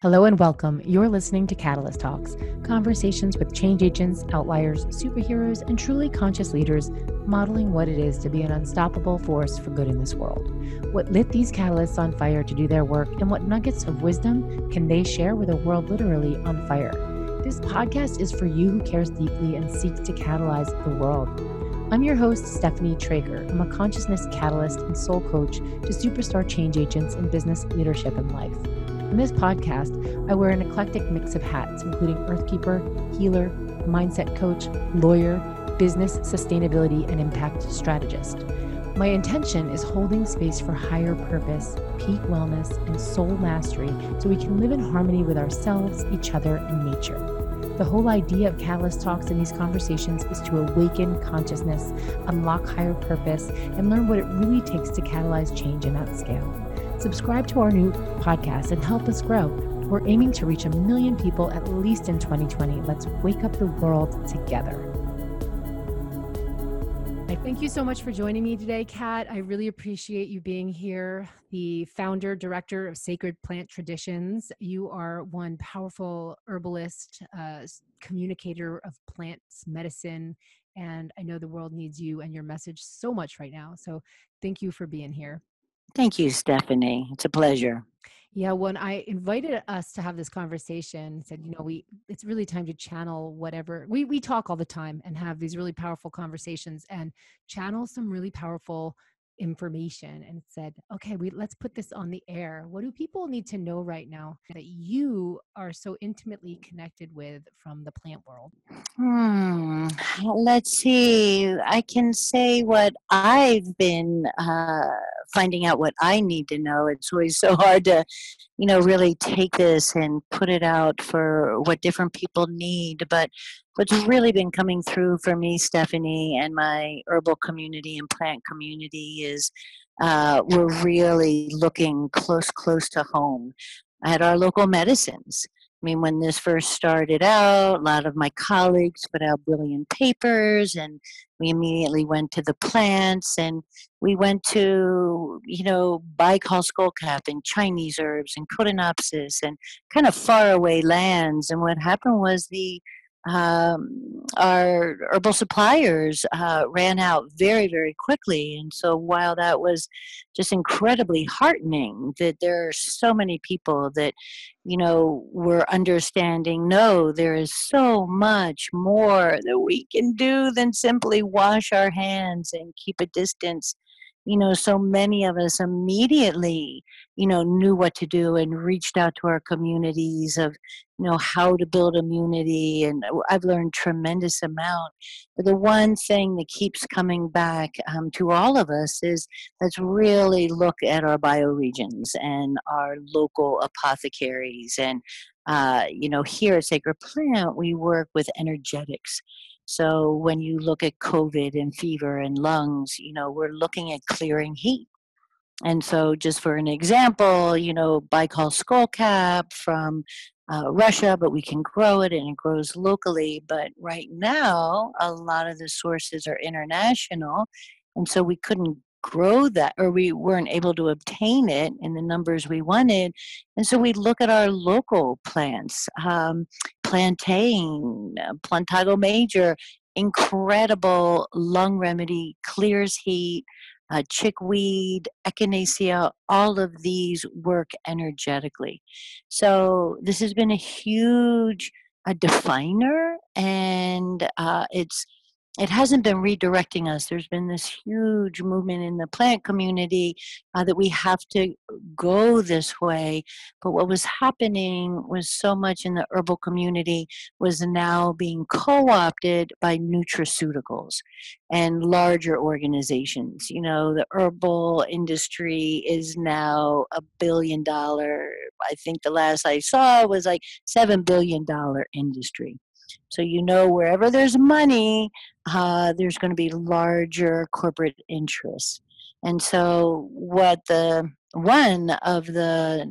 Hello and welcome. You're listening to Catalyst Talks, conversations with change agents, outliers, superheroes, and truly conscious leaders modeling what it is to be an unstoppable force for good in this world. What lit these catalysts on fire to do their work, and what nuggets of wisdom can they share with a world literally on fire? This podcast is for you who cares deeply and seeks to catalyze the world. I'm your host, Stephanie Traeger. I'm a consciousness catalyst and soul coach to superstar change agents in business, leadership, and life. In this podcast, I wear an eclectic mix of hats, including Earthkeeper, healer, mindset coach, lawyer, business, sustainability, and impact strategist. My intention is holding space for higher purpose, peak wellness, and soul mastery so we can live in harmony with ourselves, each other, and nature. The whole idea of Catalyst Talks and these conversations is to awaken consciousness, unlock higher purpose, and learn what it really takes to catalyze change in that scale. Subscribe to our new podcast and help us grow. We're aiming to reach a million people at least in 2020. Let's wake up the world together. Thank you so much for joining me today, Kat. I really appreciate you being here, the founder, director of Sacred Plant Traditions. You are one powerful herbalist, uh, communicator of plants, medicine, and I know the world needs you and your message so much right now. So thank you for being here. Thank you, Stephanie. It's a pleasure. Yeah, when I invited us to have this conversation, said, you know, we it's really time to channel whatever we we talk all the time and have these really powerful conversations and channel some really powerful information and said, okay, we let's put this on the air. What do people need to know right now that you are so intimately connected with from the plant world? Hmm. Let's see. I can say what I've been uh, finding out what I need to know. It's always so hard to, you know, really take this and put it out for what different people need. But what's really been coming through for me, Stephanie, and my herbal community and plant community is uh, we're really looking close, close to home at our local medicines. I mean, when this first started out, a lot of my colleagues put out brilliant papers, and we immediately went to the plants and we went to, you know, Baikal skullcap and Chinese herbs and Codonopsis and kind of faraway lands. And what happened was the um, our herbal suppliers uh, ran out very, very quickly. And so, while that was just incredibly heartening that there are so many people that, you know, were understanding no, there is so much more that we can do than simply wash our hands and keep a distance you know, so many of us immediately, you know, knew what to do and reached out to our communities of, you know, how to build immunity. And I've learned tremendous amount. But the one thing that keeps coming back um, to all of us is let's really look at our bioregions and our local apothecaries. And, uh, you know, here at Sacred Plant, we work with energetics. So when you look at COVID and fever and lungs, you know, we're looking at clearing heat. And so, just for an example, you know, Baikal skullcap from uh, Russia, but we can grow it and it grows locally. But right now, a lot of the sources are international. And so we couldn't grow that or we weren't able to obtain it in the numbers we wanted and so we look at our local plants um, plantain plantago major incredible lung remedy clears heat uh, chickweed echinacea all of these work energetically. So this has been a huge a definer and uh, it's it hasn't been redirecting us. There's been this huge movement in the plant community uh, that we have to go this way. But what was happening was so much in the herbal community was now being co opted by nutraceuticals and larger organizations. You know, the herbal industry is now a billion dollar, I think the last I saw was like $7 billion industry. So you know wherever there's money, uh, there's going to be larger corporate interests. And so what the one of the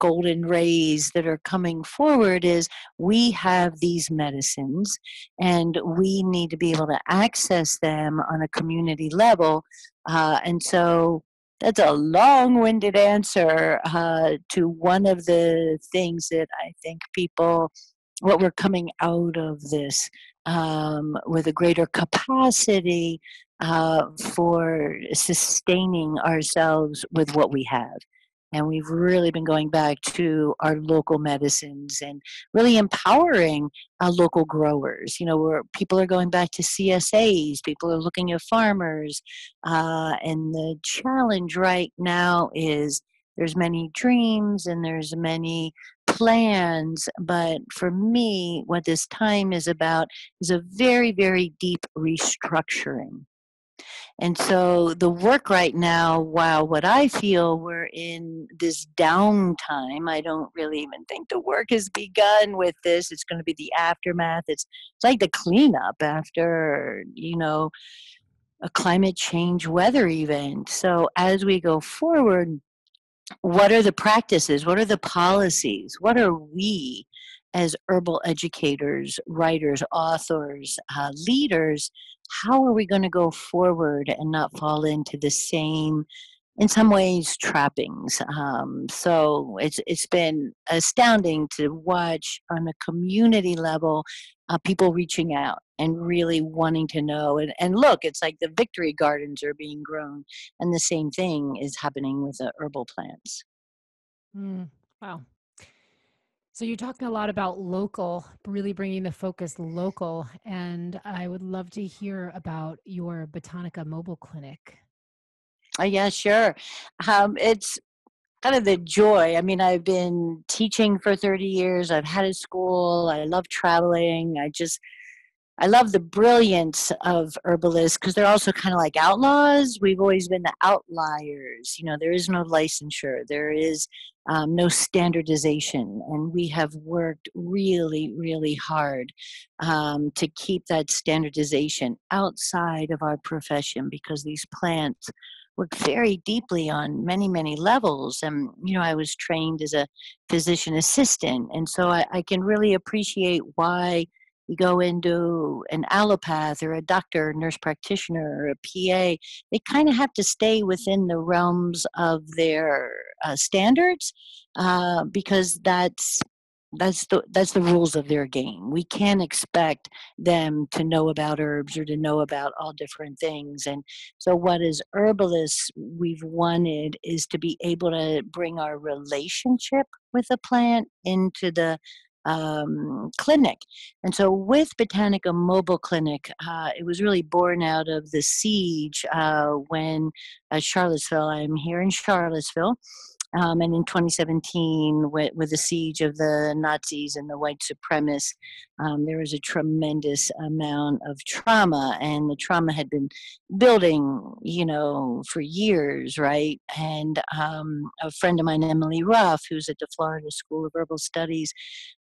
golden rays that are coming forward is we have these medicines and we need to be able to access them on a community level. Uh, and so that's a long-winded answer uh, to one of the things that I think people, what we're coming out of this um, with a greater capacity uh, for sustaining ourselves with what we have. And we've really been going back to our local medicines and really empowering uh, local growers. You know, where people are going back to CSAs, people are looking at farmers. Uh, and the challenge right now is there's many dreams and there's many plans but for me what this time is about is a very very deep restructuring and so the work right now, while what I feel we're in this downtime, I don't really even think the work has begun with this. It's going to be the aftermath. It's, it's like the cleanup after, you know, a climate change weather event. So as we go forward, what are the practices? What are the policies? What are we as herbal educators, writers, authors, uh, leaders how are we going to go forward and not fall into the same in some ways trappings um, so it's it's been astounding to watch on a community level uh, people reaching out and really wanting to know and, and look it's like the victory gardens are being grown and the same thing is happening with the herbal plants mm, wow so you're talking a lot about local, really bringing the focus local, and I would love to hear about your Botanica mobile clinic. Uh, yeah, sure. Um, it's kind of the joy. I mean, I've been teaching for 30 years. I've had a school. I love traveling. I just I love the brilliance of herbalists because they're also kind of like outlaws. We've always been the outliers. You know, there is no licensure, there is um, no standardization, and we have worked really, really hard um, to keep that standardization outside of our profession because these plants work very deeply on many many levels and you know i was trained as a physician assistant and so I, I can really appreciate why you go into an allopath or a doctor, nurse practitioner, or a PA, they kind of have to stay within the realms of their uh, standards uh, because that's that's the that's the rules of their game. We can't expect them to know about herbs or to know about all different things. And so, what as herbalists we've wanted is to be able to bring our relationship with a plant into the um, clinic. And so with Botanica Mobile Clinic, uh, it was really born out of the siege uh, when uh, Charlottesville, I'm here in Charlottesville, um, and in 2017, with, with, the siege of the Nazis and the white supremacists, um, there was a tremendous amount of trauma, and the trauma had been building, you know, for years, right? And um, a friend of mine, Emily Ruff, who's at the Florida School of Herbal Studies,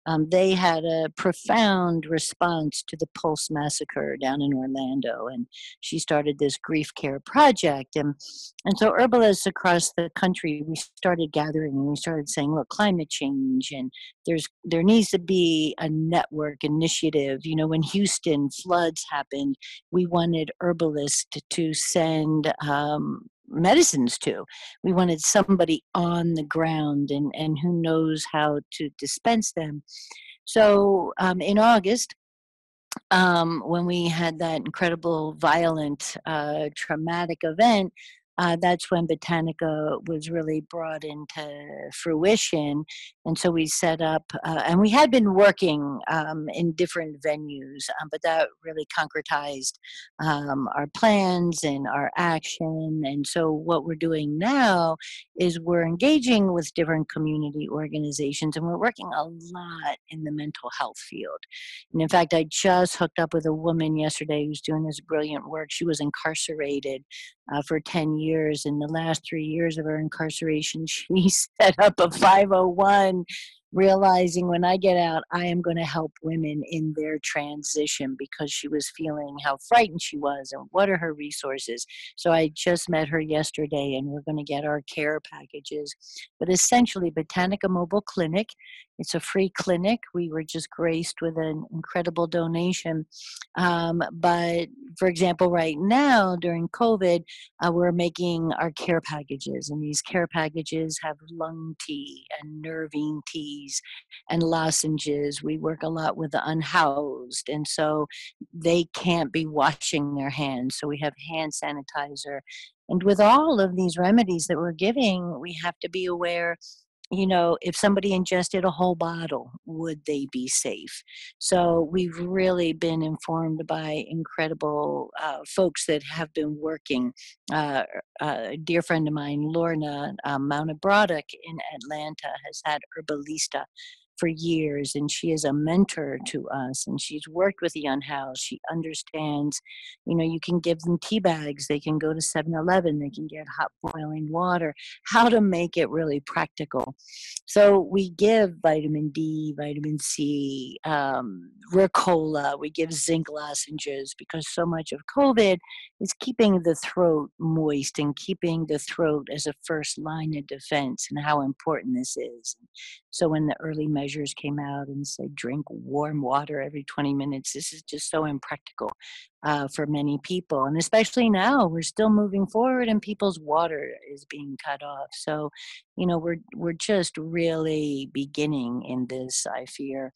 um, they had a profound response to the Pulse massacre down in Orlando, and she started this grief care project. And and so herbalists across the country, we started gathering and we started saying, look, climate change, and there's there needs to be a network initiative. You know, when Houston floods happened, we wanted herbalists to, to send um, medicines to. We wanted somebody on the ground and, and who knows how to dispense them. So um, in August, um, when we had that incredible, violent, uh, traumatic event, uh, that's when Botanica was really brought into fruition. And so we set up, uh, and we had been working um, in different venues, um, but that really concretized um, our plans and our action. And so what we're doing now is we're engaging with different community organizations, and we're working a lot in the mental health field. And in fact, I just hooked up with a woman yesterday who's doing this brilliant work. She was incarcerated uh, for 10 years. In the last three years of her incarceration, she set up a 501, realizing when I get out, I am going to help women in their transition because she was feeling how frightened she was and what are her resources. So I just met her yesterday and we're going to get our care packages. But essentially, Botanica Mobile Clinic It's a free clinic. We were just graced with an incredible donation. Um, but for example, right now during COVID, uh, we're making our care packages, and these care packages have lung tea and nervine teas and lozenges. We work a lot with the unhoused, and so they can't be washing their hands. So we have hand sanitizer. And with all of these remedies that we're giving, we have to be aware you know, if somebody ingested a whole bottle, would they be safe? So we've really been informed by incredible uh, folks that have been working. Uh, a dear friend of mine, Lorna Mauney-Brodek in Atlanta, has had Herbalista for years and she is a mentor to us and she's worked with the unhoused she understands you know you can give them tea bags they can go to 7-eleven they can get hot boiling water how to make it really practical. So we give vitamin d vitamin c um, ricola we give zinc lozenges because so much of covid is keeping the throat moist and keeping the throat as a first line of defense and how important this is. So in the early measures came out and said drink warm water every 20 minutes, this is just so impractical uh, for many people. And especially now, we're still moving forward and people's water is being cut off. So, you know, we're, we're just really beginning in this, I fear.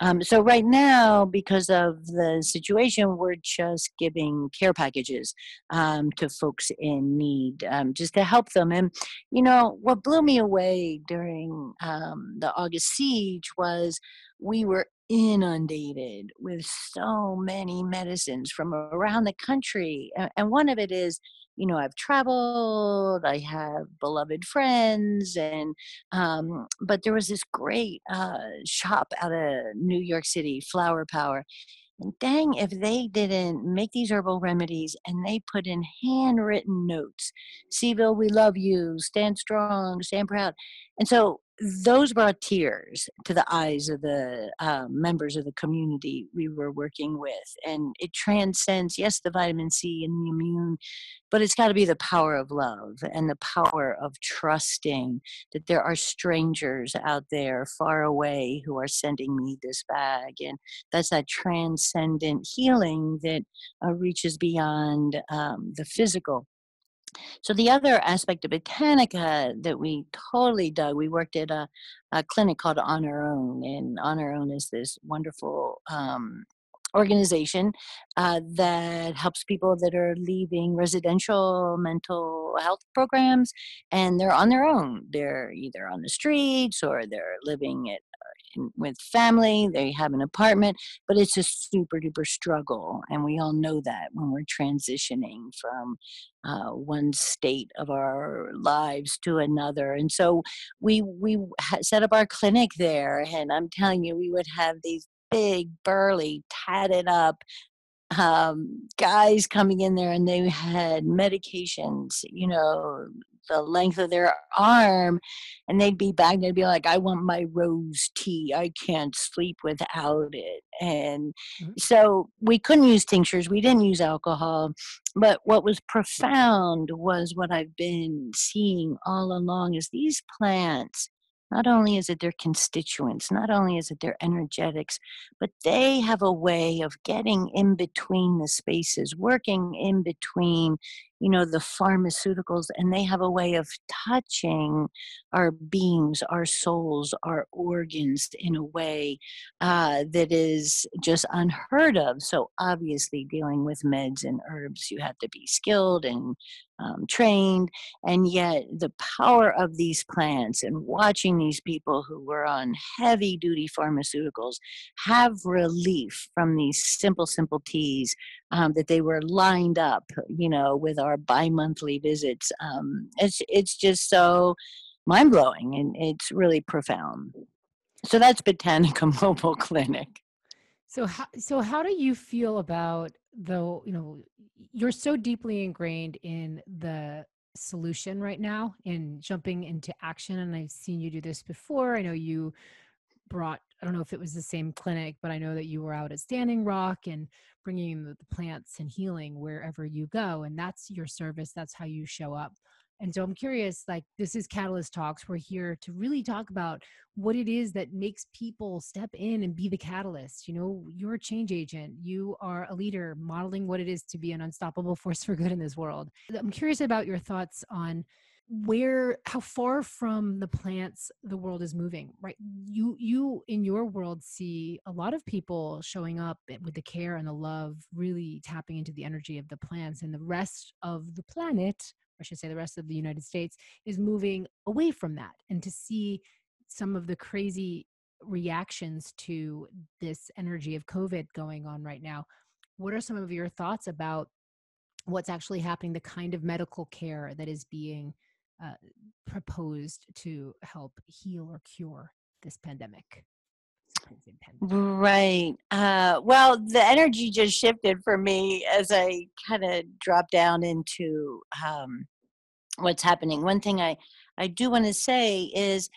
Um, so right now, because of the situation, we're just giving care packages um, to folks in need um, just to help them. And, you know, what blew me away during um, the August siege was we were inundated with so many medicines from around the country. And one of it is, you know, I've traveled, I have beloved friends, and um, but there was this great uh, shop out of New York City, Flower Power. And dang, if they didn't make these herbal remedies and they put in handwritten notes, C-ville, we love you, stand strong, stand proud. And so those brought tears to the eyes of the uh, members of the community we were working with. And it transcends, yes, the vitamin C and the immune, but it's got to be the power of love and the power of trusting that there are strangers out there far away who are sending me this bag. And that's that transcendent healing that uh, reaches beyond um, the physical so the other aspect of Botanica that we totally dug, we worked at a, a clinic called On Our Own, and On Our Own is this wonderful um, organization uh, that helps people that are leaving residential mental health programs and they're on their own. They're either on the streets or they're living at with family, they have an apartment, but it's a super duper struggle. And we all know that when we're transitioning from uh, one state of our lives to another. And so we, we set up our clinic there. And I'm telling you, we would have these big, burly, tatted up um, guys coming in there and they had medications, you know, the length of their arm and they'd be back they'd be like i want my rose tea i can't sleep without it and mm-hmm. so we couldn't use tinctures we didn't use alcohol but what was profound was what i've been seeing all along is these plants not only is it their constituents, not only is it their energetics, but they have a way of getting in between the spaces, working in between you know the pharmaceuticals and they have a way of touching our beings our souls our organs in a way uh, that is just unheard of. So obviously dealing with meds and herbs you have to be skilled and um, trained and yet the power of these plants and watching these people who were on heavy duty pharmaceuticals have relief from these simple simple teas um, that they were lined up, you know, with our bi-monthly visits. Um, it's it's just so mind blowing and it's really profound. So that's Botanica Mobile Clinic. So how so how do you feel about though you know you're so deeply ingrained in the solution right now in jumping into action and I've seen you do this before. I know you brought I don't know if it was the same clinic, but I know that you were out at Standing Rock and bringing the, plants and healing wherever you go. And that's your service. That's how you show up. And so I'm curious, like, this is Catalyst Talks. We're here to really talk about what it is that makes people step in and be the catalyst. You know, you're a change agent, you are a leader modeling what it is to be an unstoppable force for good in this world. I'm curious about your thoughts on where how far from the plants the world is moving right you you in your world see a lot of people showing up with the care and the love really tapping into the energy of the plants and the rest of the planet I should say the rest of the United States, is moving away from that. And to see some of the crazy reactions to this energy of COVID going on right now, what are some of your thoughts about what's actually happening, the kind of medical care that is being uh, proposed to help heal or cure this pandemic? Right. Uh, well, the energy just shifted for me as I kind of dropped down into um, what's happening. One thing I, I do want to say is,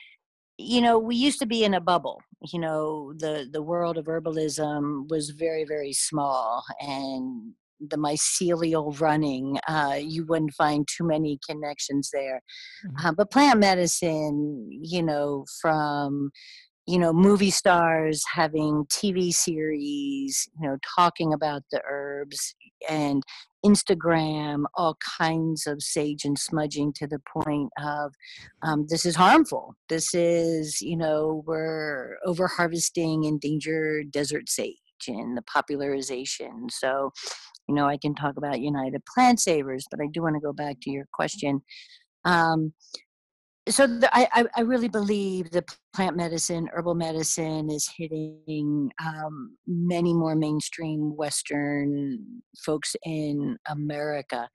you know, we used to be in a bubble. You know, the the world of herbalism was very very small, and the mycelial running, uh, you wouldn't find too many connections there. Mm-hmm. Uh, but plant medicine, you know, from you know movie stars having tv series you know talking about the herbs and instagram all kinds of sage and smudging to the point of um, this is harmful this is you know we're over harvesting endangered desert sage in the popularization so you know i can talk about united plant savers but i do want to go back to your question um, so the, I, I really believe that plant medicine, herbal medicine is hitting um, many more mainstream Western folks in America.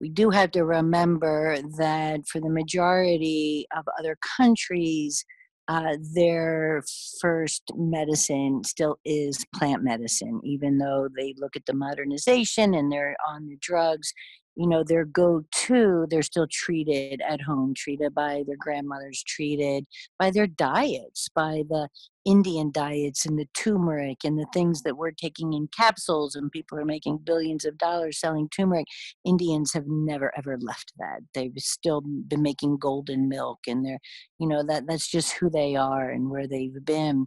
We do have to remember that for the majority of other countries, uh, their first medicine still is plant medicine, even though they look at the modernization and they're on the drugs you know their go-to they're still treated at home treated by their grandmothers treated by their diets by the indian diets and the turmeric and the things that we're taking in capsules and people are making billions of dollars selling turmeric indians have never ever left that they've still been making golden milk and they're you know that that's just who they are and where they've been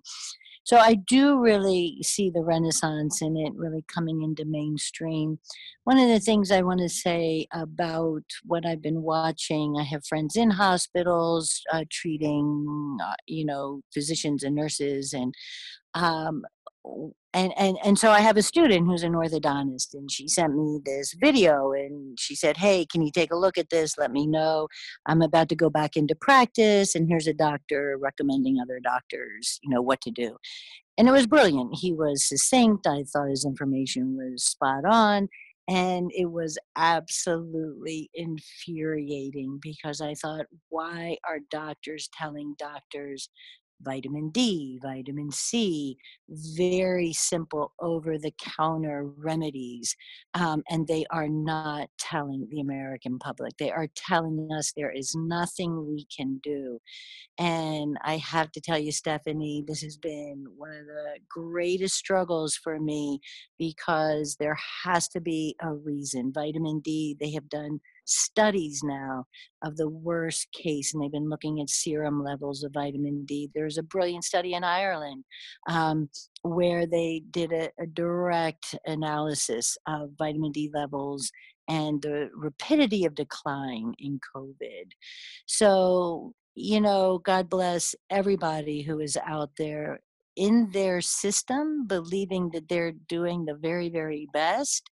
so I do really see the Renaissance in it really coming into mainstream. One of the things I want to say about what I've been watching, I have friends in hospitals uh, treating, uh, you know, physicians and nurses, and um, and and and so I have a student who's an orthodontist, and she sent me this video, and she said, "Hey, can you take a look at this? Let me know. I'm about to go back into practice, and here's a doctor recommending other doctors, you know, what to do." And it was brilliant. He was succinct. I thought his information was spot on. And it was absolutely infuriating because I thought, why are doctors telling doctors vitamin D, vitamin C, very simple over the counter remedies. Um, and they are not telling the American public. They are telling us there is nothing we can do. And I have to tell you, Stephanie, this has been one of the greatest struggles for me because there has to be a reason. Vitamin D, they have done studies now of the worst case, and they've been looking at serum levels of vitamin D. There's a brilliant study in Ireland um, where they did a, a direct analysis of vitamin D levels and the rapidity of decline in COVID. So, you know, God bless everybody who is out there in their system, believing that they're doing the very, very best.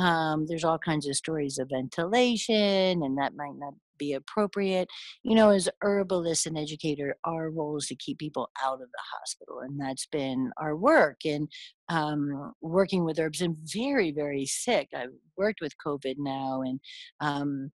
Um, there's all kinds of stories of ventilation, and that might not be appropriate. You know, as herbalists and educator, our role is to keep people out of the hospital, and that's been our work. And um, working with herbs and very, very sick. I've worked with COVID now, and um,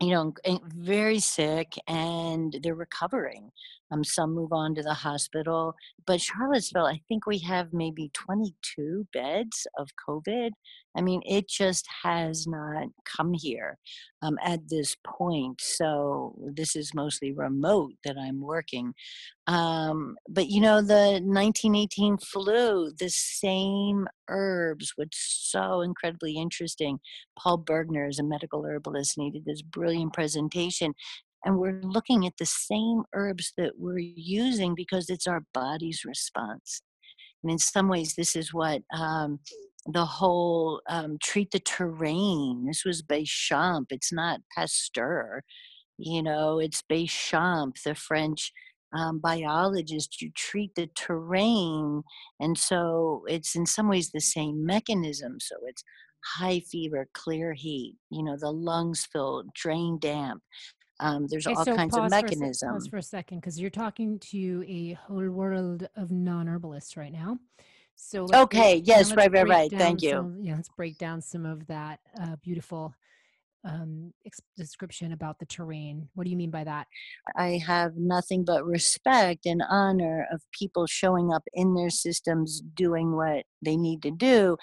you know, very sick and they're recovering. Um, some move on to the hospital, but Charlottesville, I think we have maybe 22 beds of COVID I mean, it just has not come here um, at this point. So this is mostly remote that I'm working. Um, but you know, the 1918 flu, the same herbs, what's so incredibly interesting. Paul Bergner is a medical herbalist and he did this brilliant presentation. And we're looking at the same herbs that we're using because it's our body's response. And in some ways, this is what um, the whole um, treat the terrain. This was Béchamp. It's not Pasteur. You know, it's Béchamp, the French um, biologist. You treat the terrain. And so it's in some ways the same mechanism. So it's high fever, clear heat, you know, the lungs filled, drain damp. Um, there's Okay, all so kinds of pause for pause mechanisms. for a second because you're talking to a whole world of non-herbalists right now. So Okay, yes, right, right, right. Thank you. of, yeah, let's break down some of that uh, beautiful um, ex- description about the terrain. What do you mean by that? I have nothing but respect and honor of people showing up in their systems doing what they need to do.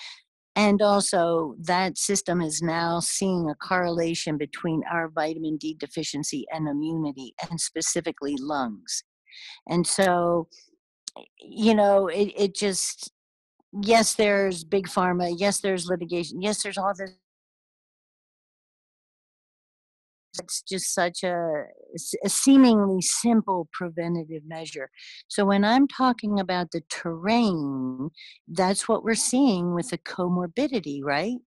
And also, that system is now seeing a correlation between our vitamin D deficiency and immunity, and specifically lungs. And so, you know, it, it just, yes, there's big pharma, yes, there's litigation, yes, there's all this it's just such a seemingly simple preventative measure. So when I'm talking about the terrain, that's what we're seeing with the comorbidity, right?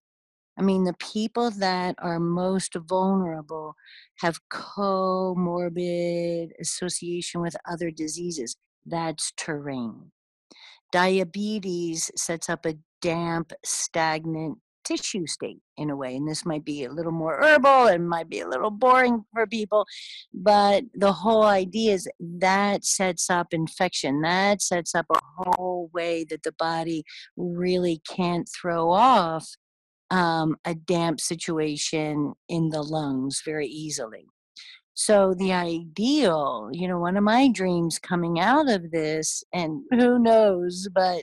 I mean, the people that are most vulnerable have comorbid association with other diseases. That's terrain. Diabetes sets up a damp, stagnant tissue state in a way. And this might be a little more herbal and might be a little boring for people. But the whole idea is that sets up infection. That sets up a whole way that the body really can't throw off um, a damp situation in the lungs very easily. So the ideal, you know, one of my dreams coming out of this, and who knows, but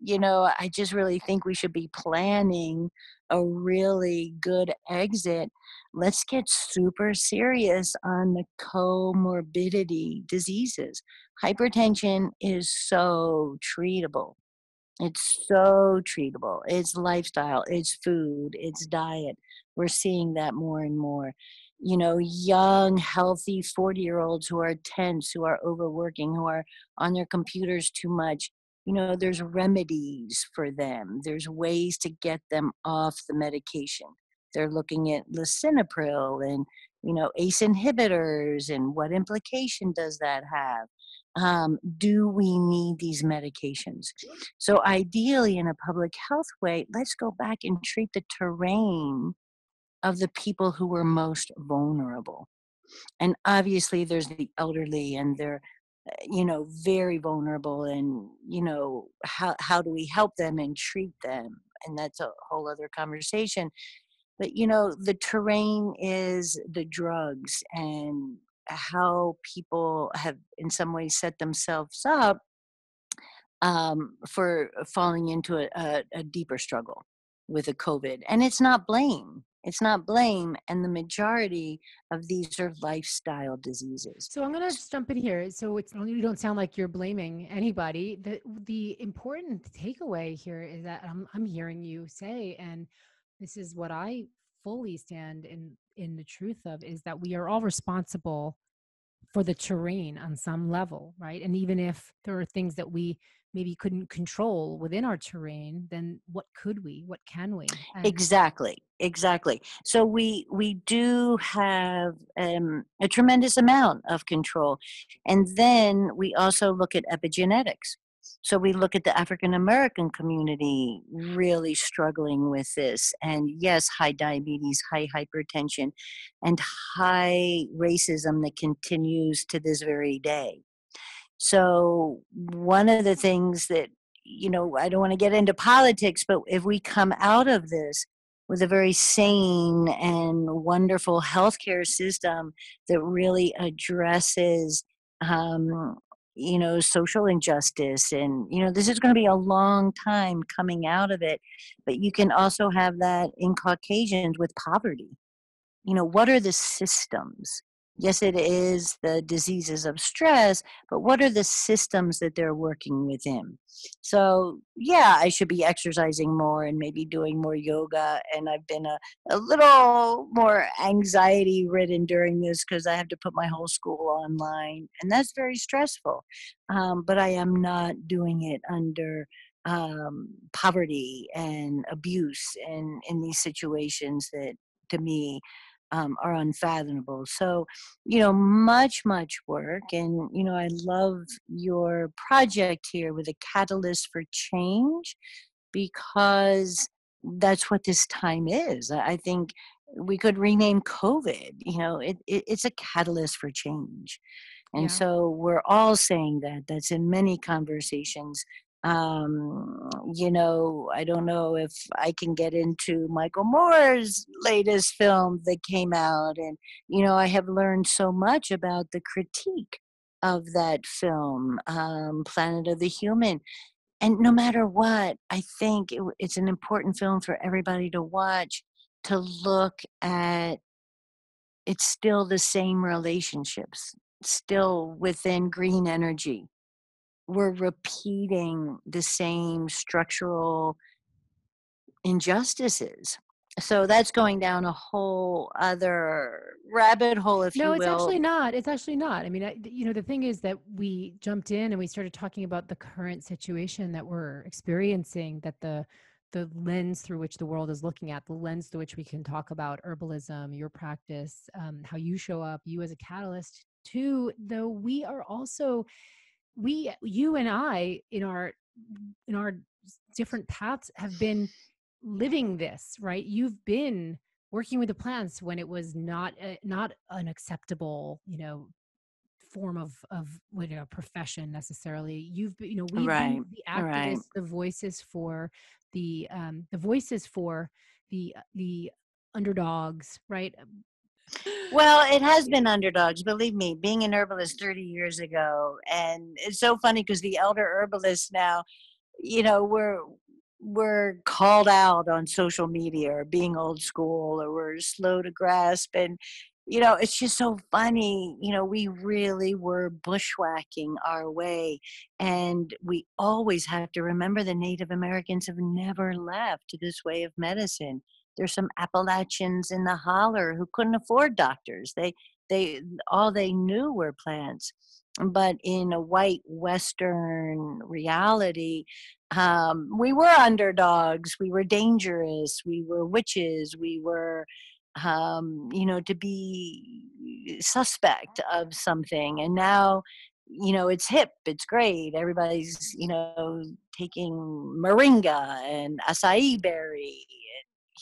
you know, I just really think we should be planning a really good exit. Let's get super serious on the comorbidity diseases. Hypertension is so treatable. It's so treatable. It's lifestyle, it's food, it's diet. We're seeing that more and more. You know, young, healthy 40 year olds who are tense, who are overworking, who are on their computers too much. You know, there's remedies for them, there's ways to get them off the medication. They're looking at lisinopril and, you know, ACE inhibitors and what implication does that have? Um, do we need these medications? So, ideally, in a public health way, let's go back and treat the terrain of the people who were most vulnerable. And obviously, there's the elderly, and they're, uh, you know, very vulnerable. And, you know, how, how do we help them and treat them? And that's a whole other conversation. But, you know, the terrain is the drugs and how people have, in some ways, set themselves up um, for falling into a, a, a deeper struggle with a COVID. And it's not blame. It's not blame. And the majority of these are lifestyle diseases. So I'm gonna just jump in here. So it's you don't sound like you're blaming anybody. The the important takeaway here is that I'm I'm hearing you say, and this is what I fully stand in in the truth of is that we are all responsible for the terrain on some level, right? And even if there are things that we maybe couldn't control within our terrain, then what could we? What can we? And Exactly, exactly. So we we do have um, a tremendous amount of control, and then we also look at epigenetics. So we look at the African American community really struggling with this, and yes, high diabetes, high hypertension, and high racism that continues to this very day. So one of the things that you know, I don't want to get into politics, but if we come out of this with a very sane and wonderful healthcare system that really addresses um, you know, social injustice. And, you know, this is going to be a long time coming out of it. But you can also have that in Caucasians with poverty. You know, what are the systems? Yes, it is the diseases of stress, but what are the systems that they're working within? So, yeah, I should be exercising more and maybe doing more yoga. And I've been a, a little more anxiety ridden during this because I have to put my whole school online, and that's very stressful. Um, but I am not doing it under um, poverty and abuse and in these situations that to me um, are unfathomable. So, you know, much, much work. And, you know, I love your project here with a catalyst for change because that's what this time is. I think we could rename COVID, you know, it, it it's a catalyst for change. And yeah. so we're all saying that. That's in many conversations um, you know, I don't know if I can get into Michael Moore's latest film that came out. And, you know, I have learned so much about the critique of that film, um, Planet of the Human. And no matter what, I think it, it's an important film for everybody to watch to look at it's still the same relationships, still within green energy we're repeating the same structural injustices so that's going down a whole other rabbit hole if no, you will. No, it's actually not. It's actually not. I mean, I, you know, the thing is that we jumped in and we started talking about the current situation that we're experiencing that the the lens through which the world is looking at, the lens through which we can talk about herbalism, your practice, um, how you show up, you as a catalyst, too, though we are also we you and i in our in our different paths have been living this right you've been working with the plants when it was not a, not an acceptable you know form of of you know profession necessarily you've been you know we've right. been the activists right. the voices for the um the voices for the the underdogs right well, it has been underdogs, believe me. Being an herbalist 30 years ago, and it's so funny because the elder herbalists now, you know, we're we're called out on social media or being old school or we're slow to grasp and you know it's just so funny you know we really were bushwhacking our way and we always have to remember the native americans have never left this way of medicine there's some Appalachians in the holler who couldn't afford doctors. They they all they knew were plants. But in a white Western reality, um, we were underdogs. We were dangerous. We were witches. We were, um, you know, to be suspect of something. And now, you know, it's hip. It's great. Everybody's, you know, taking moringa and acai berry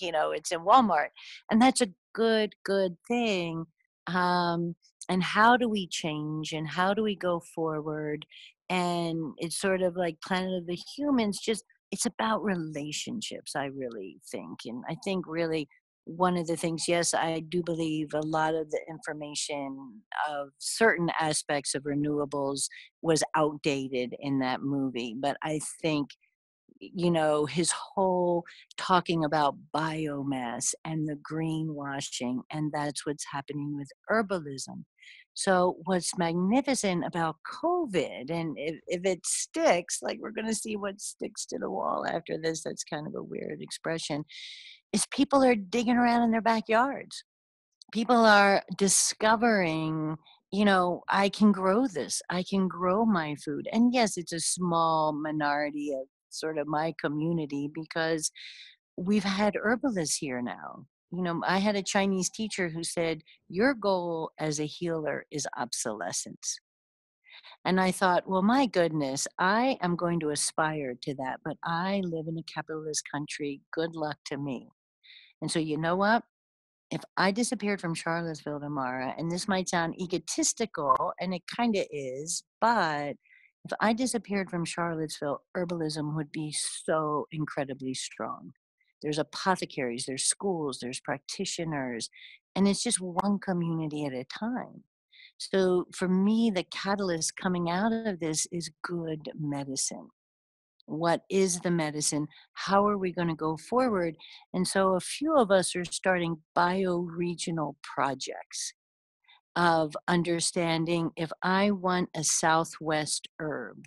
you know it's in walmart and that's a good good thing um, and how do we change and how do we go forward and it's sort of like planet of the humans just it's about relationships i really think and i think really one of the things yes i do believe a lot of the information of certain aspects of renewables was outdated in that movie but i think you know, his whole talking about biomass and the greenwashing, and that's what's happening with herbalism. So, what's magnificent about COVID, and if, if it sticks, like we're going to see what sticks to the wall after this, that's kind of a weird expression, is people are digging around in their backyards. People are discovering you know, I can grow this. I can grow my food. And yes, it's a small minority of sort of my community because we've had herbalists here now. You know, I had a Chinese teacher who said, Your goal as a healer is obsolescence. And I thought, well, my goodness, I am going to aspire to that, but I live in a capitalist country. Good luck to me. And so, you know what? If I disappeared from Charlottesville tomorrow, and this might sound egotistical, and it kind of is, but if I disappeared from Charlottesville, herbalism would be so incredibly strong. There's apothecaries, there's schools, there's practitioners, and it's just one community at a time. So for me, the catalyst coming out of this is good medicine. What is the medicine? How are we going to go forward? And so a few of us are starting bioregional projects of understanding if I want a southwest herb,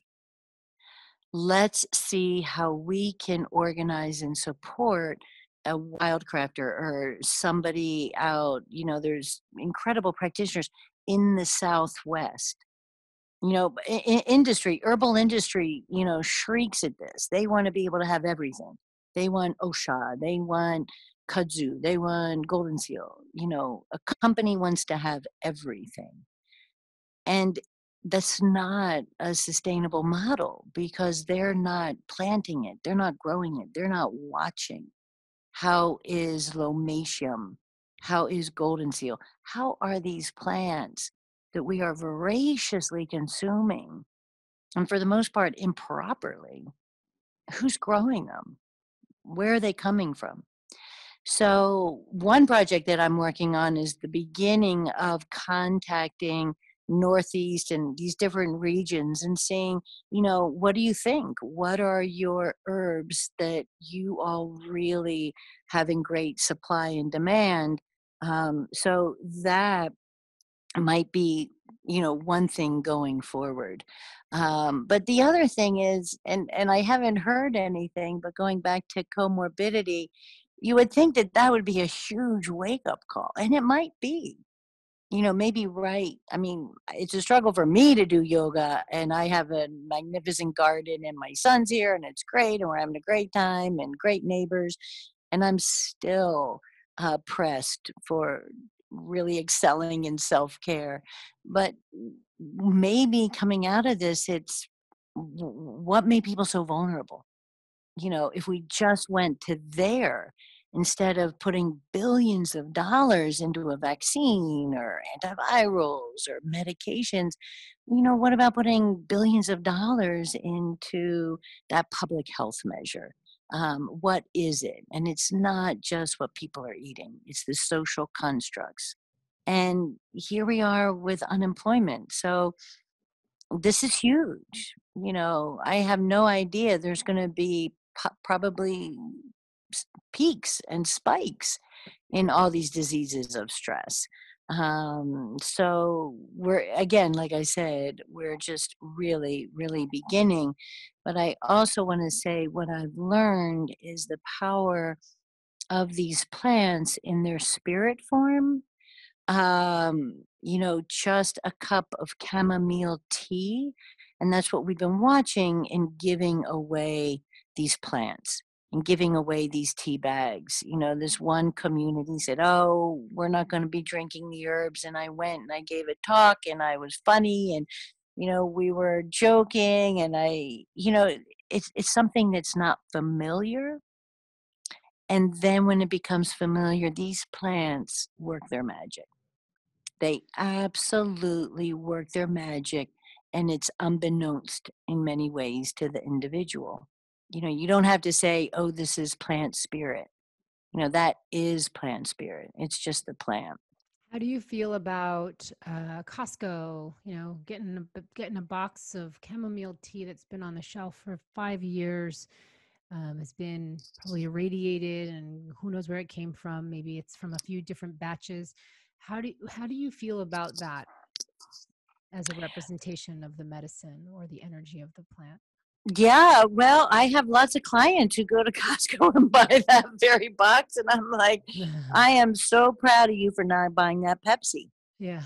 let's see how we can organize and support a wildcrafter or somebody out you know there's incredible practitioners in the southwest. You know industry herbal industry you know shrieks at this. They want to be able to have everything. They want osha they want kudzu they want golden seal you know a company wants to have everything. And that's not a sustainable model because they're not planting it they're not growing it they're not watching. How is lomatium how is golden seal? How are these plants that we are voraciously consuming and for the most part improperly who's growing them? Where are they coming from so one project that i'm working on is the beginning of contacting northeast and these different regions and saying you know what do you think? What are your herbs that you all really having great supply and demand? Um, so that might be you know one thing going forward. Um, but the other thing is and and i haven't heard anything but going back to comorbidity you would think that that would be a huge wake up call and it might be you know, maybe right. I mean, it's a struggle for me to do yoga, and I have a magnificent garden, and my son's here, and it's great, and we're having a great time, and great neighbors, and I'm still uh, pressed for really excelling in self care. But maybe coming out of this, it's what made people so vulnerable. You know, if we just went to there instead of putting billions of dollars into a vaccine or antivirals or medications you know what about putting billions of dollars into that public health measure? Um, what is it? And it's not just what people are eating it's the social constructs. And here we are with unemployment so this is huge you know i have no idea there's going to be probably peaks and spikes in all these diseases of stress. Um, so we're again, like I said, we're just really, really beginning. But I also want to say what I've learned is the power of these plants in their spirit form. Um, you know, just a cup of chamomile tea. And that's what we've been watching and giving away these plants and giving away these tea bags. You know, this one community said, Oh, we're not going to be drinking the herbs. And I went and I gave a talk and I was funny and, you know, we were joking and I, you know, it's, it's something that's not familiar. And then when it becomes familiar, these plants work their magic. They absolutely work their magic, and it's unbeknownst in many ways to the individual you know you don't have to say oh this is plant spirit you know that is plant spirit it's just the plant how do you feel about uh, Costco? You know, getting a, getting a box of chamomile tea that's been on the shelf for five years. Um, has been probably irradiated, and who knows where it came from. Maybe it's from a few different batches. How do how do you feel about that as a representation of the medicine or the energy of the plant? Yeah, well, I have lots of clients who go to Costco and buy that very box, and I'm like, I am so proud of you for not buying that Pepsi. Yeah.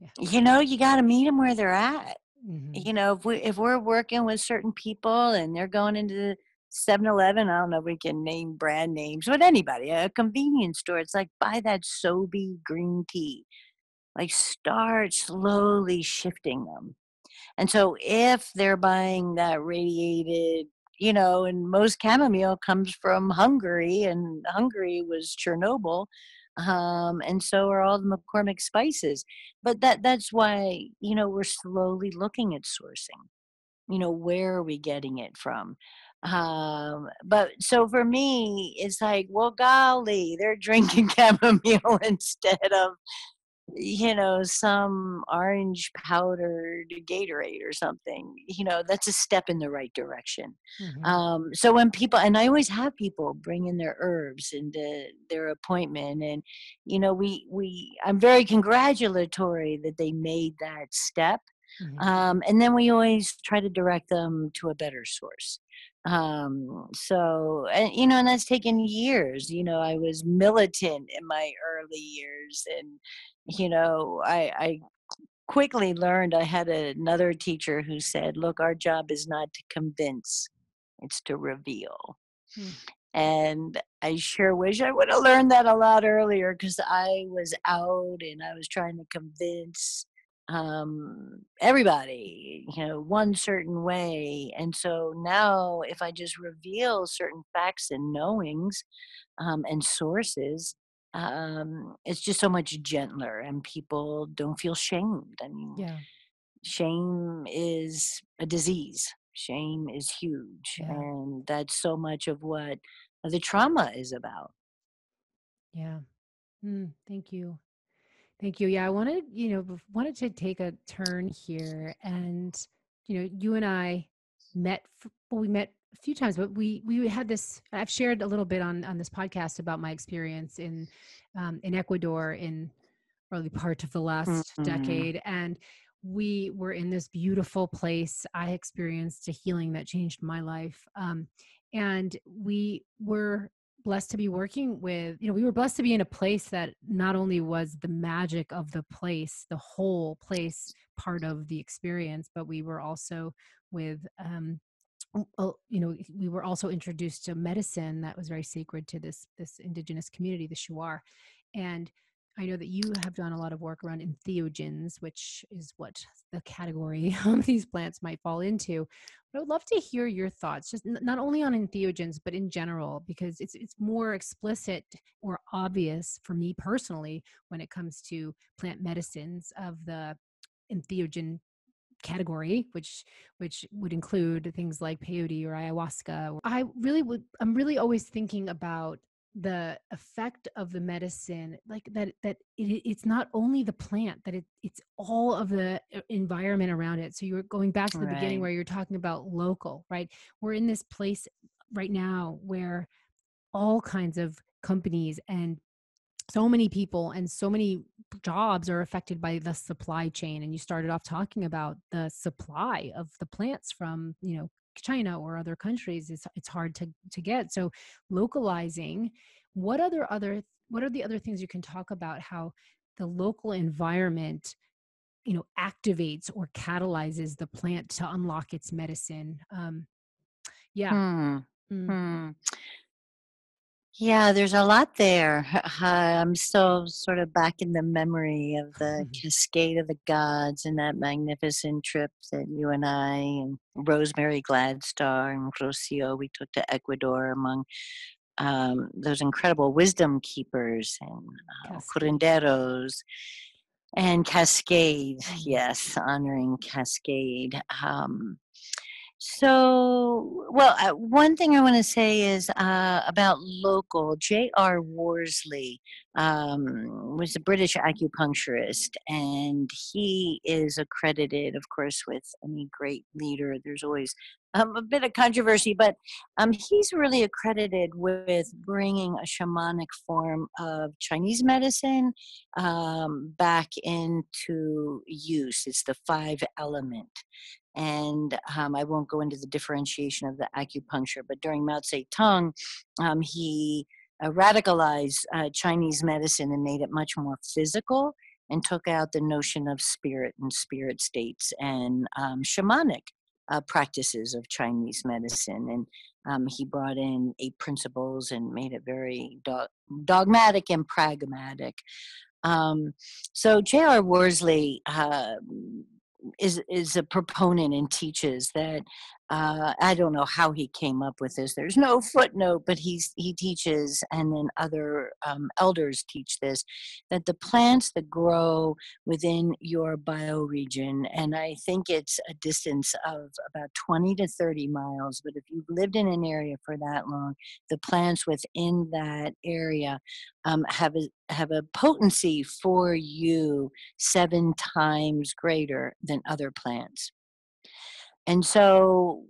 yeah. You know, you got to meet them where they're at. Mm-hmm. You know, if we if we're working with certain people and they're going into 7-Eleven, I don't know if we can name brand names, but anybody, a convenience store, it's like buy that Sobe green tea. Like start slowly shifting them and so if they're buying that radiated, you know, and most chamomile comes from Hungary, and Hungary was Chernobyl, um, and so are all the McCormick spices. But that that's why you know we're slowly looking at sourcing. You know, where are we getting it from? Um, but so for me, it's like, well, golly, they're drinking chamomile instead of you know, some orange powdered Gatorade or something, you know, that's a step in the right direction. Mm-hmm. Um, so when people, and I always have people bring in their herbs into their appointment, and you know, we we I'm very congratulatory that they made that step. Mm-hmm. Um, and then we always try to direct them to a better source um so and you know and that's taken years you know i was militant in my early years and you know i i quickly learned i had another teacher who said look our job is not to convince it's to reveal hmm. and i sure wish i would have learned that a lot earlier because i was out and i was trying to convince um, everybody, you know, one certain way. And so now, if I just reveal certain facts and knowings um, and sources, um, it's just so much gentler and people don't feel shamed. I mean, yeah. shame is a disease, shame is huge. Yeah. And that's so much of what the trauma is about. Yeah. Mm, thank you. Thank you. Yeah, I wanted, you know, wanted to take a turn here and you know, you and I met well we met a few times but we we had this I've shared a little bit on on this podcast about my experience in um in Ecuador in early part of the last mm-hmm. decade and we were in this beautiful place. I experienced a healing that changed my life. Um, and we were blessed to be working with you know we were blessed to be in a place that not only was the magic of the place the whole place part of the experience but we were also with um you know we were also introduced to medicine that was very sacred to this this indigenous community the shuar. And I know that you have done a lot of work around entheogens, which is what the category of these plants might fall into. But I would love to hear your thoughts, just not only on entheogens, but in general, because it's it's more explicit or obvious for me personally when it comes to plant medicines of the entheogen category which which would include things like peyote or ayahuasca i really would i'm really always thinking about the effect of the medicine like that that it, it's not only the plant that it, it's all of the uh, environment around it. So you're going back to the right. beginning where you're talking about local right? We're in this place right now where all kinds of companies and so many people and so many jobs are affected by the supply chain. And you started off talking about the supply of the plants from you know China or other countries, it's it's hard to to get. So localizing, what other other what are the other things you can talk about how the local environment you know activates or catalyzes the plant to unlock its medicine um yeah hmm. Mm. Hmm. Yeah, there's a lot there. I'm still sort of back in the memory of the mm-hmm. Cascade of the Gods and that magnificent trip that you and I and Rosemary Gladstar and Rocio we took to Ecuador among um, those incredible wisdom keepers and uh, curanderos and Cascade. Mm-hmm. Yes, honoring Cascade. Um, so, well, uh, one thing I want to say is uh, about local. J.R. Worsley um, was a British acupuncturist, and he is accredited, of course, with any great leader. There's always um, a bit of controversy, but um, he's really accredited with bringing a shamanic form of Chinese medicine um, back into use. It's the five element and um, I won't go into the differentiation of the acupuncture, but during Mao Zedong, um, he uh, radicalized uh, Chinese medicine and made it much more physical and took out the notion of spirit and spirit states and um, shamanic uh, practices of Chinese medicine. And um, he brought in eight principles and made it very do- dogmatic and pragmatic. Um, so J.R. Worsley uh, is is a proponent and teaches that uh, I don't know how he came up with this. There's no footnote, but he's he teaches, and then other um, elders teach this that the plants that grow within your bioregion, and I think it's a distance of about 20 to 30 miles. But if you've lived in an area for that long, the plants within that area um, have a have a potency for you seven times greater than other plants. And so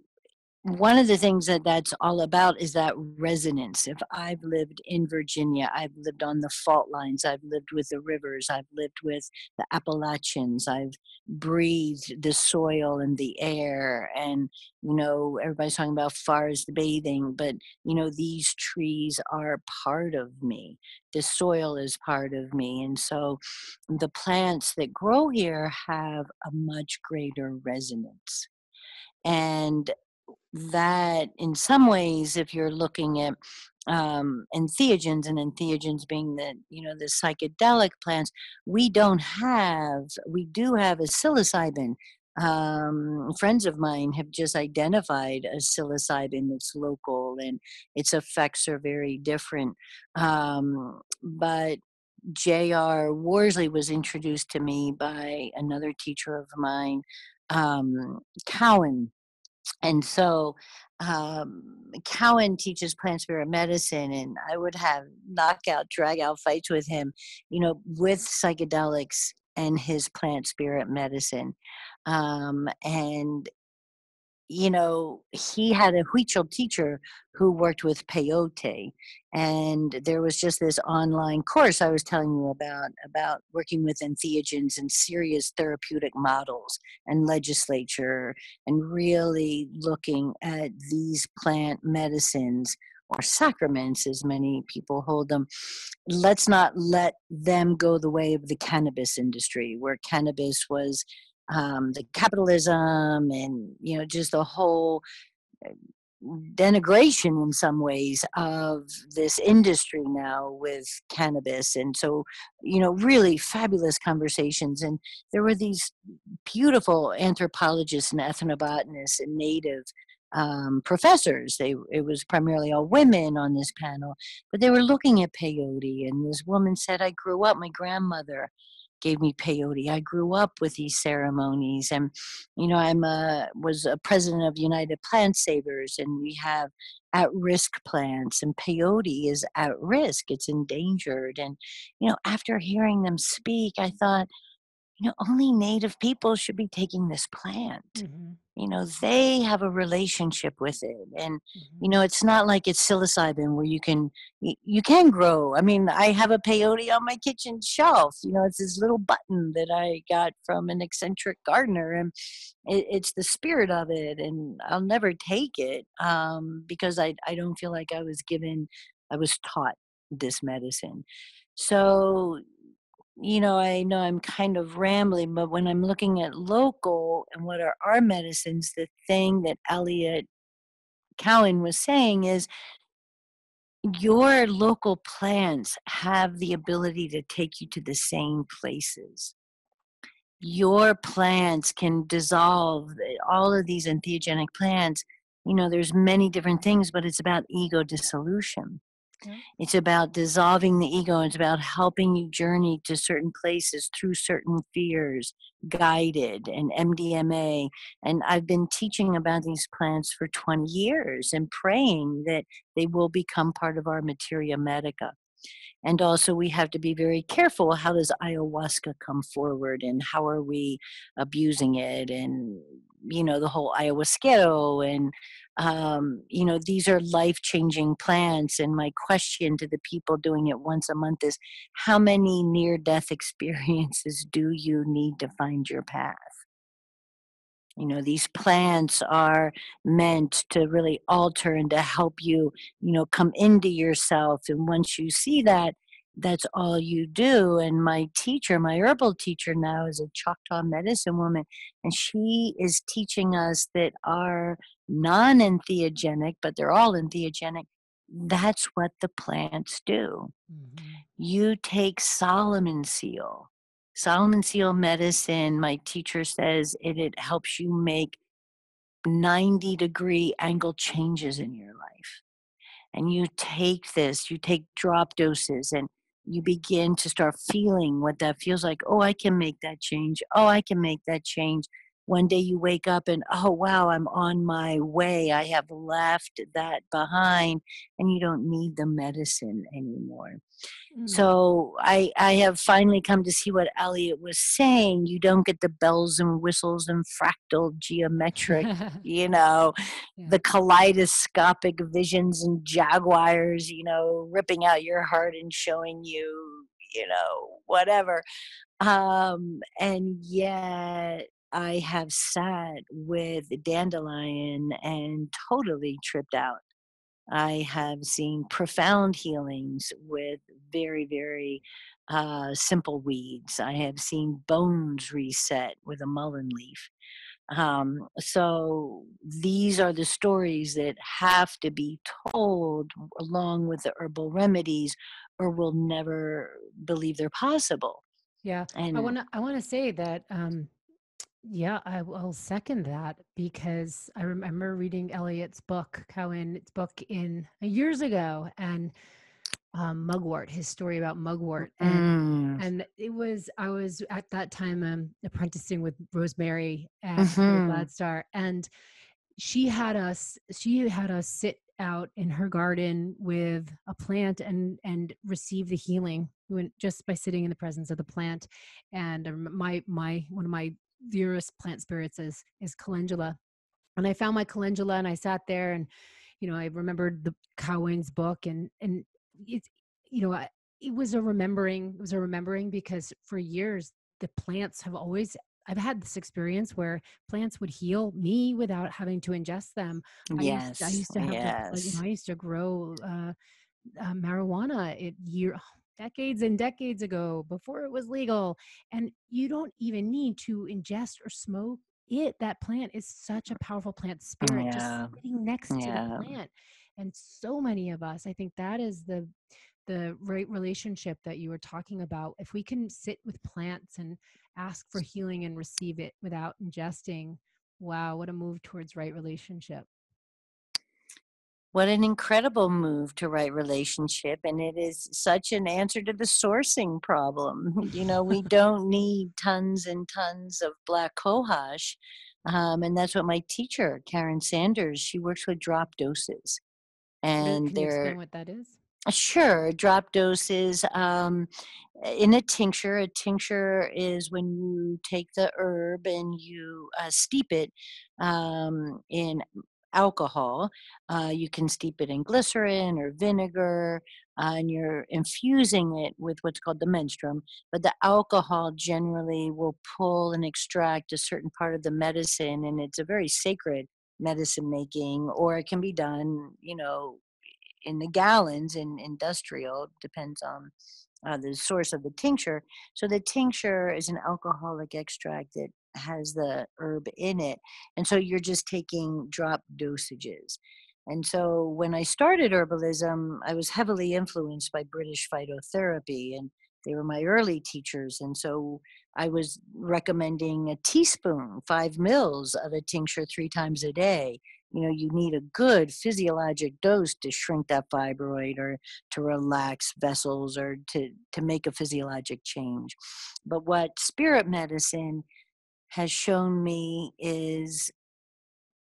one of the things that that's all about is that resonance. If I've lived in Virginia, I've lived on the fault lines, I've lived with the rivers, I've lived with the Appalachians, I've breathed the soil and the air. And, you know, everybody's talking about forest bathing, but, you know, these trees are part of me. The soil is part of me. And so the plants that grow here have a much greater resonance and that in some ways if you're looking at um, entheogens and entheogens being the you know the psychedelic plants we don't have we do have a psilocybin um, friends of mine have just identified a psilocybin that's local and its effects are very different um, but J.R. Worsley was introduced to me by another teacher of mine, um, Cowan, and so um, Cowan teaches plant spirit medicine, and I would have knockout, drag out fights with him, you know, with psychedelics and his plant spirit medicine. Um, and you know, he had a Huichol teacher who worked with peyote. And there was just this online course I was telling you about, about working with entheogens and serious therapeutic models and legislature and really looking at these plant medicines or sacraments, as many people hold them. Let's not let them go the way of the cannabis industry, where cannabis was um, the capitalism and you know just the whole uh, denigration in some ways of this industry now with cannabis. And so you know really fabulous conversations. And there were these beautiful anthropologists and ethnobotanists and native um, professors. They it was primarily all women on this panel but they were looking at peyote. And this woman said i grew up my grandmother gave me peyote. I grew up with these ceremonies, and you know, I'm a was a president of United Plant Savers, and we have at-risk plants, and peyote is at risk. It's endangered, and you know, after hearing them speak, I thought, you know, only Native people should be taking this plant. Mm-hmm you know they have a relationship with it and mm-hmm. you know it's not like it's psilocybin where you can you can grow i mean i have a peyote on my kitchen shelf you know it's this little button that i got from an eccentric gardener and it, it's the spirit of it and i'll never take it um, because I, I don't feel like i was given i was taught this medicine so you know, I know I'm kind of rambling, but when I'm looking at local and what are our medicines, the thing that Eliot Cowan was saying is your local plants have the ability to take you to the same places. Your plants can dissolve all of these entheogenic plants. You know, there's many different things, but it's about ego dissolution. Mm-hmm. It's about dissolving the ego. It's about helping you journey to certain places through certain fears, guided and MDMA. And I've been teaching about these plants for 20 years and praying that they will become part of our materia medica. And also, we have to be very careful. How does ayahuasca come forward, and how are we abusing it? And you know, the whole ayahuasquero and um, you know, these are life changing plants. And my question to the people doing it once a month is how many near death experiences do you need to find your path? You know, these plants are meant to really alter and to help you, you know, come into yourself. And once you see that, that's all you do. And my teacher, my herbal teacher now, is a Choctaw medicine woman, and she is teaching us that our non entheogenic, but they're all entheogenic, that's what the plants do. Mm-hmm. You take Solomon seal. Solomon seal medicine, my teacher says it, it helps you make 90 degree angle changes in your life. And you take this, you take drop doses, and you begin to start feeling what that feels like. Oh, I can make that change. Oh, I can make that change. One day you wake up and, oh, wow, I'm on my way. I have left that behind, and you don't need the medicine anymore. Mm. So I, I have finally come to see what Eliot was saying. You don't get the bells and whistles and fractal geometric, you know, yeah. the kaleidoscopic visions and jaguars, you know, ripping out your heart and showing you, you know, whatever. Um, and yet I have sat with dandelion and totally tripped out I have seen profound healings with very, very uh, simple weeds. I have seen bones reset with a mullein leaf. Um, so these are the stories that have to be told along with the herbal remedies, or we'll never believe they're possible. Yeah, and I want to I want to say that um, yeah, I will second that because I remember reading Eliot's book, Cowan's book in uh, years ago, and um, mugwort, his story about mugwort, and, mm. and it was I was at that time um, apprenticing with Rosemary at mm-hmm. Gladstar, and she had us she had us sit out in her garden with a plant and and receive the healing when, just by sitting in the presence of the plant and um, my my one of my dearest plant spirits is is calendula and i found my calendula and i sat there and you know i remembered the Cowan's book and and it's you know I, it was a remembering it was a remembering because for years the plants have always I've had this experience where plants would heal me without having to ingest them. Yes, I used, I used to have yes. to, you know, I used to grow uh, uh, marijuana it year decades and decades ago before it was legal and you don't even need to ingest or smoke it that plant is such a powerful plant spirit yeah. just sitting next yeah. to the plant and so many of us i think that is the the right relationship that you were talking about if we can sit with plants and ask for healing and receive it without ingesting wow what a move towards right relationship what an incredible move to right relationship and it is such an answer to the sourcing problem you know we don't need tons and tons of black cohosh um, and that's what my teacher Karyn Sanders she works with drop doses and Can they're explain what that is Sure, drop doses um, in a tincture. A tincture is when you take the herb and you uh, steep it um, in alcohol. Uh, you can steep it in glycerin or vinegar, uh, and you're infusing it with what's called the menstruum. But the alcohol generally will pull and extract a certain part of the medicine, and it's a very sacred medicine making, or it can be done, you know, in the gallons in industrial, depends on uh, the source of the tincture. So the tincture is an alcoholic extract that has the herb in it. And so you're just taking drop dosages. And so when I started herbalism, I was heavily influenced by British phytotherapy, and they were my early teachers. And so I was recommending a teaspoon, five mils of a tincture three times a day. You know, you need a good physiologic dose to shrink that fibroid or to relax vessels or to, to make a physiologic change. But what spirit medicine has shown me is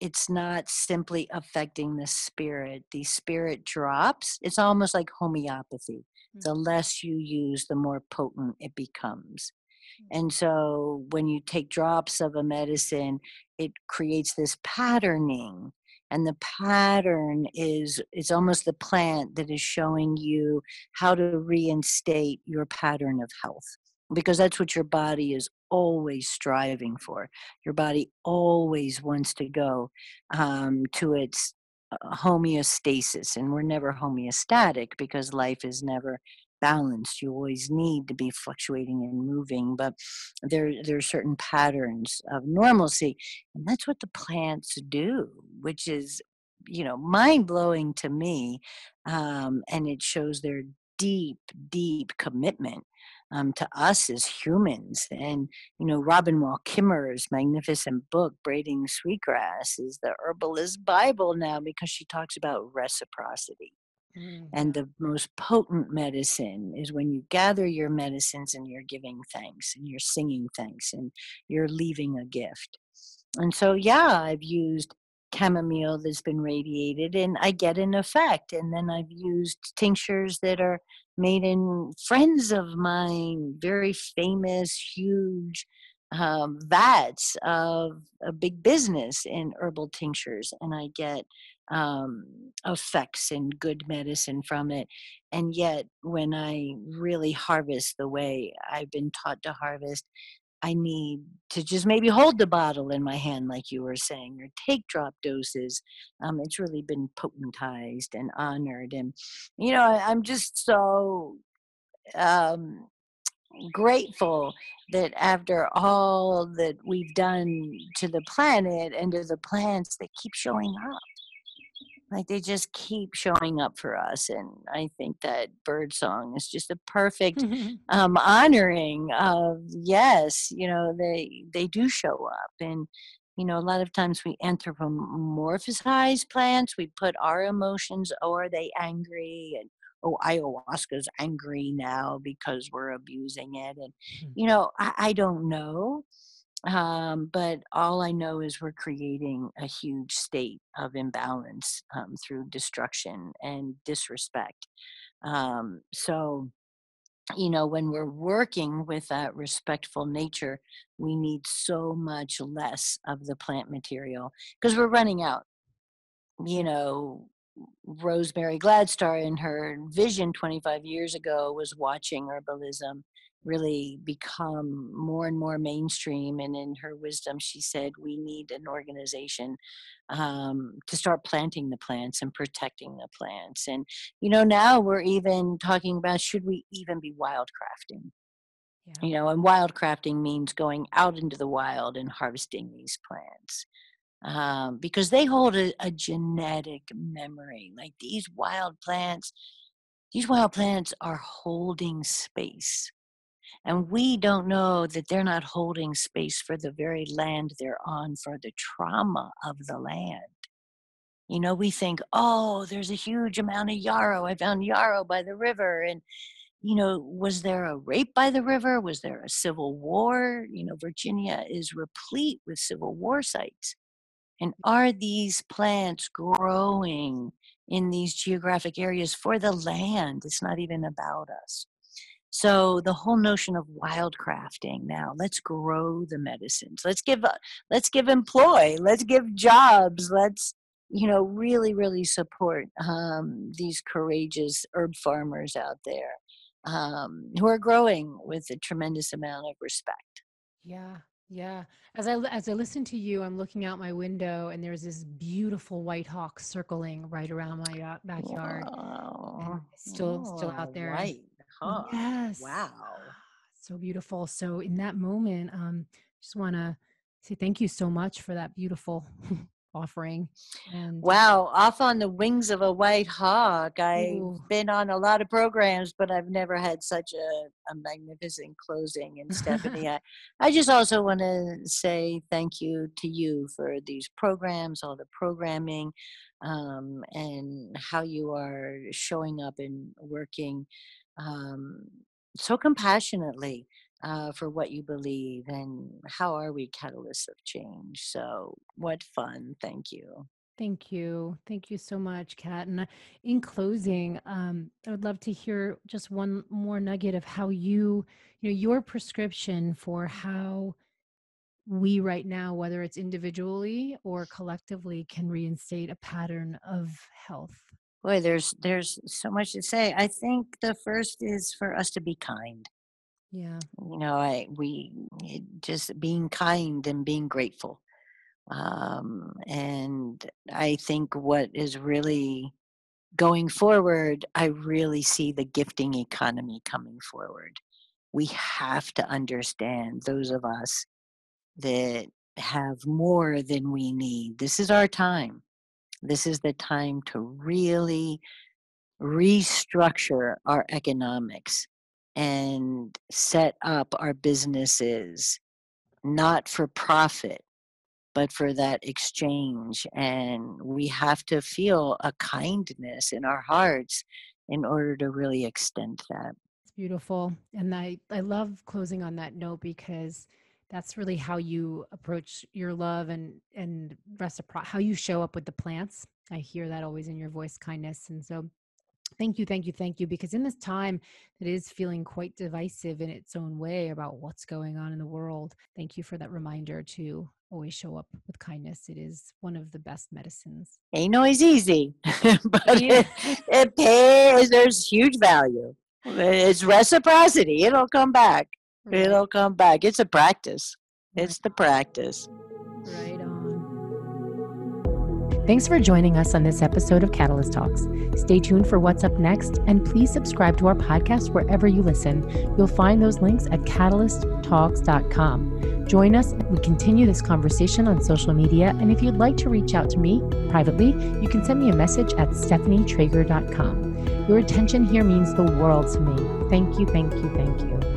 it's not simply affecting the spirit. The spirit drops. It's almost like homeopathy. Mm-hmm. The less you use, the more potent it becomes. Mm-hmm. And so when you take drops of a medicine, it creates this patterning. And the pattern is it's almost the plant that is showing you how to reinstate your pattern of health because that's what your body is always striving for. Your body always wants to go um, to its uh, homeostasis, and we're never homeostatic because life is never balanced. You always need to be fluctuating and moving, but there there are certain patterns of normalcy, and that's what the plants do, which is you know mind blowing to me, um, and it shows their deep, deep commitment um, to us as humans. And, you know, Robin Wall Kimmerer's magnificent book, Braiding Sweetgrass, is the herbalist Bible now because she talks about reciprocity. Mm-hmm. And the most potent medicine is when you gather your medicines and you're giving thanks and you're singing thanks and you're leaving a gift. And so, yeah, I've used chamomile that's been radiated and I get an effect. And then I've used tinctures that are made in friends of mine, very famous, huge um, vats of a big business in herbal tinctures. And I get um, effects and good medicine from it. And yet, when I really harvest the way I've been taught to harvest, I need to just maybe hold the bottle in my hand, like you were saying, or take drop doses. Um, it's really been potentized and honored. And, you know, I'm just so um, grateful that after all that we've done to the planet and to the plants, they keep showing up like they just keep showing up for us and i think that bird song is just a perfect um, honoring of yes you know they they do show up and you know a lot of times we anthropomorphize plants we put our emotions oh are they angry and oh ayahuasca's angry now because we're abusing it and hmm. you know I, I don't know um, but all I know is we're creating a huge state of imbalance um, through destruction and disrespect. Um, so, you know, when we're working with that respectful nature, we need so much less of the plant material because we're running out. You know, Rosemary Gladstar in her vision 25 years ago was watching herbalism really become more and more mainstream. And in her wisdom, she said, we need an organization um, to start planting the plants and protecting the plants. And, you know, now we're even talking about should we even be wildcrafting? Yeah. You know, and wildcrafting means going out into the wild and harvesting these plants. Um, because they hold a, a genetic memory. Like these wild plants, these wild plants are holding space and we don't know that they're not holding space for the very land they're on, for the trauma of the land. You know, we think, oh, there's a huge amount of yarrow. I found yarrow by the river. And, you know, was there a rape by the river? Was there a civil war? You know, Virginia is replete with civil war sites. And are these plants growing in these geographic areas for the land? It's not even about us. So the whole notion of wildcrafting now, let's grow the medicines. Let's give let's give employ. Let's give jobs. Let's you know really really support um, these courageous herb farmers out there um, who are growing with a tremendous amount of respect. Yeah, yeah. As I as I listen to you, I'm looking out my window, and there's this beautiful white hawk circling right around my uh, backyard. Wow. Still, oh, still out there. Right. Huh. Yes. Wow. So beautiful. So in that moment, um, just want to say thank you so much for that beautiful offering. And wow, off on the wings of a white hawk. I've Ooh. been on a lot of programs, but I've never had such a, a magnificent closing. And Stephanie, I, I just also want to say thank you to you for these programs, all the programming, um, and how you are showing up and working um, so compassionately uh, for what you believe and how are we catalysts of change. So, what fun! Thank you. Thank you. Thank you so much, Kat. And uh, in closing, um, I would love to hear just one more nugget of how you, you know, your prescription for how we right now, whether it's individually or collectively, can reinstate a pattern of health boy there's there's so much to say. I think the first is for us to be kind. Yeah. You know i we just being kind and being grateful. Um and i think what is really going forward i really see the gifting economy coming forward. We have to understand those of us that have more than we need. This is our time this is the time to really restructure our economics and set up our businesses not for profit, but for that exchange. And we have to feel a kindness in our hearts in order to really extend that. It's beautiful. And I, I love closing on that note because that's really how you approach your love and and reciprocity how you show up with the plants. I hear that always in your voice kindness and so thank you thank you thank you because in this time that is feeling quite divisive in its own way about what's going on in the world thank you for that reminder to always show up with kindness. It is one of the best medicines. Ain't always easy but yeah. it, it pays there's huge value. It's reciprocity it'll come back It'll come back. It's a practice. It's the practice. Right on. Thanks for joining us on this episode of Catalyst Talks. Stay tuned for what's up next, and please subscribe to our podcast wherever you listen. You'll find those links at catalysttalks.com. Join us. We continue this conversation on social media, and if you'd like to reach out to me privately, you can send me a message at stephanietraeger.com. Your attention here means the world to me. Thank you, thank you, thank you.